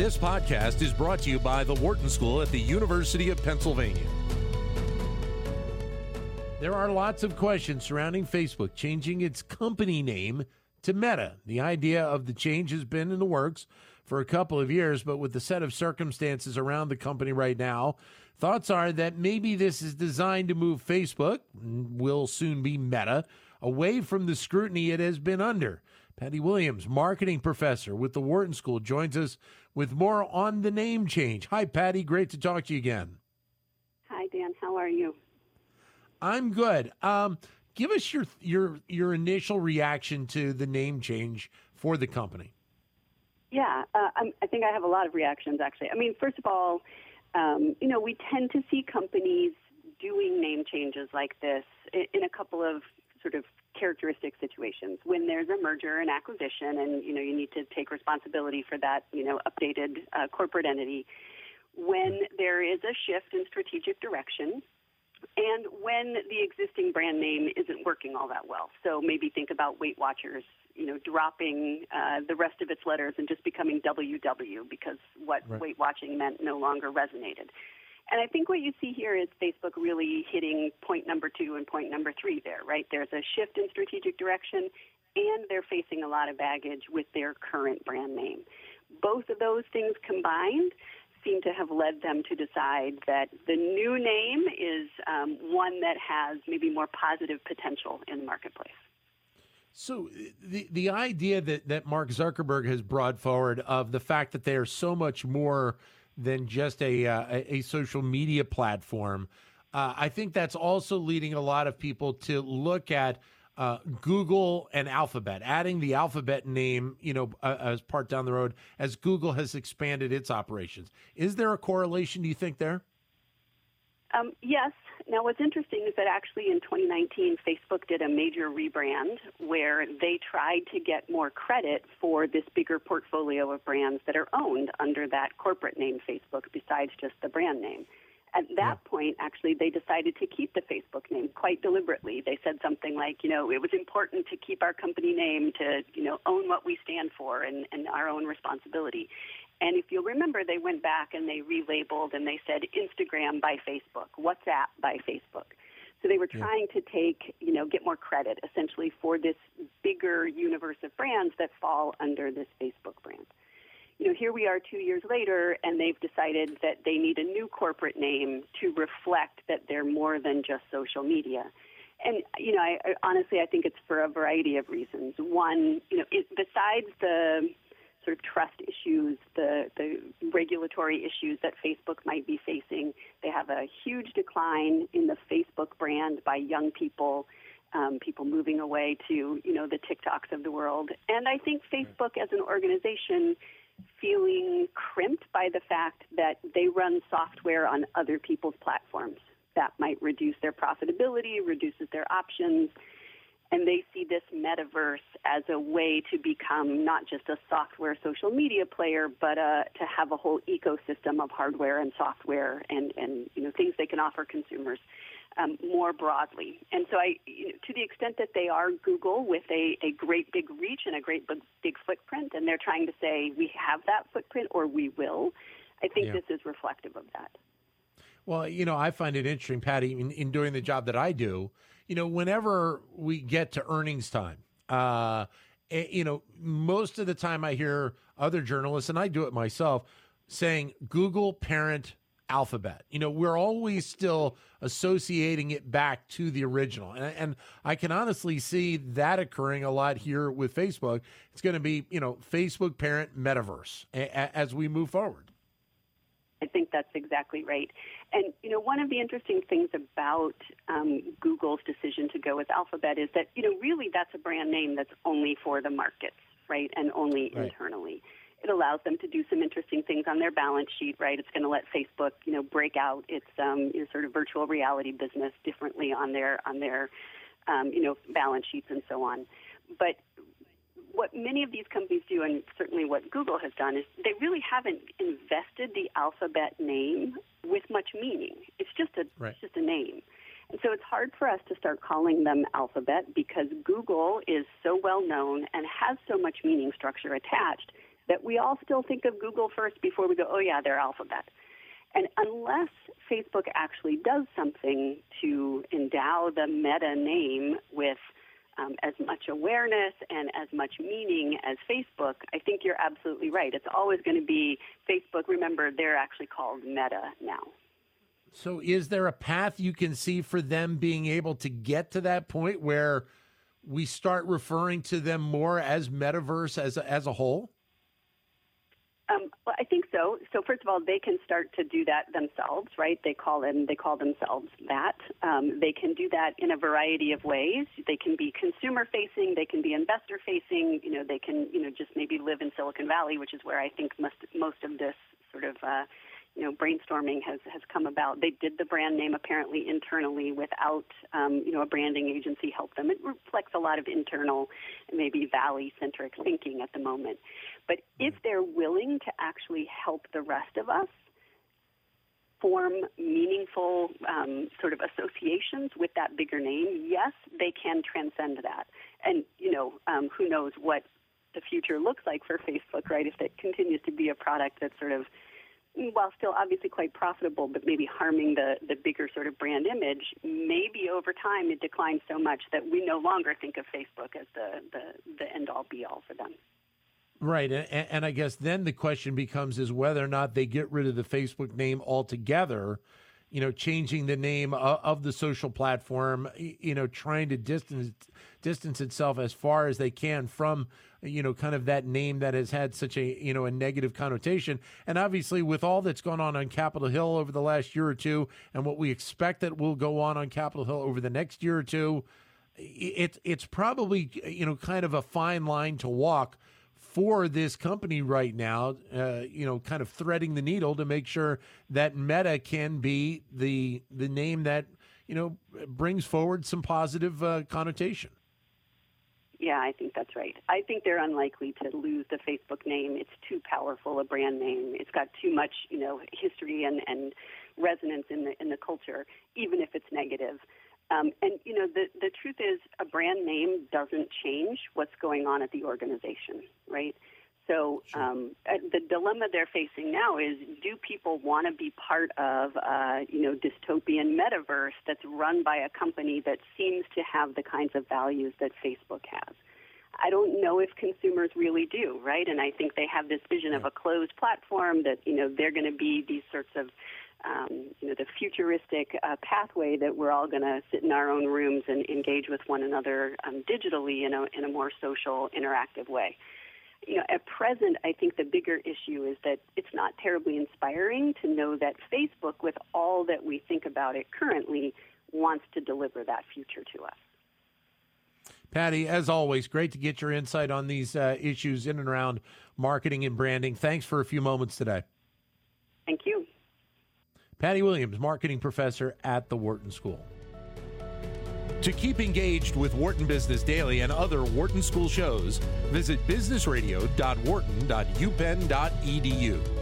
This podcast is brought to you by the Wharton School at the University of Pennsylvania. There are lots of questions surrounding Facebook changing its company name to Meta. The idea of the change has been in the works for a couple of years, but with the set of circumstances around the company right now, thoughts are that maybe this is designed to move Facebook, will soon be Meta, away from the scrutiny it has been under. Patti Williams, marketing professor with the Wharton School, joins us with more on the name change. Hi, Patti. Great to talk to you again. Hi, Dan. How are you? I'm good. Um, give us your your your initial reaction to the name change for the company. Yeah, uh, i think I have a lot of reactions actually. I mean, first of all, um, you know, we tend to see companies doing name changes like this in, in a couple of sort of characteristic situations. When there's a merger and acquisition and you know you need to take responsibility for that you know updated uh, corporate entity when there is a shift in strategic direction and when the existing brand name isn't working all that well. So maybe think about weight watchers you know dropping uh, the rest of its letters and just becoming ww because what right. weight watching meant no longer resonated and I think what you see here is Facebook really hitting point number two and point number three there, right? There's a shift in strategic direction, and they're facing a lot of baggage with their current brand name. Both of those things combined seem to have led them to decide that the new name is um, one that has maybe more positive potential in the marketplace. So the the idea that, that Mark Zuckerberg has brought forward of the fact that they are so much more than just a uh, a social media platform. Uh, I think that's also leading a lot of people to look at uh, Google and Alphabet, adding the Alphabet name, you know, as part down the road as Google has expanded its operations. Is there a correlation? Do you think there? Um, yes. Now, what's interesting is that actually in 2019, Facebook did a major rebrand where they tried to get more credit for this bigger portfolio of brands that are owned under that corporate name Facebook besides just the brand name. At that yeah. point, actually, they decided to keep the Facebook name quite deliberately. They said something like, you know, it was important to keep our company name to, you know, own what we stand for and, and our own responsibility. And if you'll remember, they went back and they relabeled and they said Instagram by Facebook, WhatsApp by Facebook. So they were trying to take, you know, get more credit essentially for this bigger universe of brands that fall under this Facebook brand. You know, here we are two years later, and they've decided that they need a new corporate name to reflect that they're more than just social media. And you know, I, I honestly, I think it's for a variety of reasons. One, you know, it, besides the sort of trust issues, the, the regulatory issues that Facebook might be facing. They have a huge decline in the Facebook brand by young people, um, people moving away to, you know, the TikToks of the world. And I think Facebook as an organization feeling crimped by the fact that they run software on other people's platforms. That might reduce their profitability, reduces their options and they see this metaverse as a way to become not just a software social media player, but uh, to have a whole ecosystem of hardware and software and, and you know things they can offer consumers um, more broadly. And so, I, you know, to the extent that they are Google with a, a great big reach and a great big, big footprint, and they're trying to say we have that footprint or we will, I think yeah. this is reflective of that. Well, you know, I find it interesting, Patti, in, in doing the job that I do you know, whenever we get to earnings time, uh, eh, you know, most of the time I hear other journalists, and I do it myself, saying Google parent alphabet. You know, we're always still associating it back to the original. And, and, I can honestly see that occurring a lot here with Facebook. It's going to be, you know, Facebook parent metaverse a, a, as we move forward. I think that's exactly right. And you know, one of the interesting things about um, Google's decision to go with Alphabet is that you know, really, that's a brand name that's only for the markets, right, and only right. internally. It allows them to do some interesting things on their balance sheet, right? It's going to let Facebook, you know, break out its um, you know, sort of virtual reality business differently on their on their um, you know balance sheets and so on. But what many of these companies do, and certainly what Google has done, is they really haven't invested the alphabet name with much meaning. It's just a right. it's just a name. And so it's hard for us to start calling them alphabet because Google is so well known and has so much meaning structure attached that we all still think of Google first before we go, oh, yeah, they're Alphabet. And unless Facebook actually does something to endow the meta name with um, as much awareness and as much meaning as Facebook, I think you're absolutely right. It's always going to be Facebook. Remember, they're actually called Meta now. So, is there a path you can see for them being able to get to that point where we start referring to them more as metaverse as a, as a whole? Um, well, think so. So first of all, they can start to do that themselves, right? They call them they call themselves that. Um, they can do that in a variety of ways. They can be consumer facing. They can be investor facing. You know, they can you know just maybe live in Silicon Valley, which is where I think most most of this sort of uh, you know, brainstorming has, has come about. They did the brand name apparently internally without, um, you know, a branding agency help them. It reflects a lot of internal, maybe valley-centric thinking at the moment. But if they're willing to actually help the rest of us form meaningful um, sort of associations with that bigger name, yes, they can transcend that. And, you know, um, who knows what the future looks like for Facebook, right? If it continues to be a product that's sort of while still obviously quite profitable, but maybe harming the, the bigger sort of brand image, maybe over time it declines so much that we no longer think of Facebook as the, the, the end all be all for them. Right. And, and I guess then the question becomes is whether or not they get rid of the Facebook name altogether, you know, changing the name of, of the social platform, you know, trying to distance distance itself as far as they can from you know, kind of that name that has had such a, you know, a negative connotation. And obviously, with all that's gone on on Capitol Hill over the last year or two, and what we expect that will go on on Capitol Hill over the next year or two, it's it's probably, you know, kind of a fine line to walk for this company right now, uh, you know, kind of threading the needle to make sure that Meta can be the the name that you know brings forward some positive uh, connotation. Yeah, I think that's right. I think they're unlikely to lose the Facebook name. It's too powerful a brand name. It's got too much, you know, history and, and resonance in the in the culture, even if it's negative. Um, and you know, the the truth is, a brand name doesn't change what's going on at the organization, right? So um, uh, the dilemma they're facing now is: Do people want to be part of, uh, you know, dystopian metaverse that's run by a company that seems to have the kinds of values that Facebook has? I don't know if consumers really do, right? And I think they have this vision of a closed platform that you know they're going to be these sorts of um, you know, the futuristic uh, pathway that we're all going to sit in our own rooms and engage with one another um, digitally in a, in a more social, interactive way you know, at present, I think the bigger issue is that it's not terribly inspiring to know that Facebook, with all that we think about it currently, wants to deliver that future to us. Patti, as always, great to get your insight on these uh, issues in and around marketing and branding. Thanks for a few moments today. Thank you. Patti Williams, marketing professor at the Wharton School. To keep engaged with Wharton Business Daily and other Wharton School shows, visit businessradio.wharton.upenn.edu.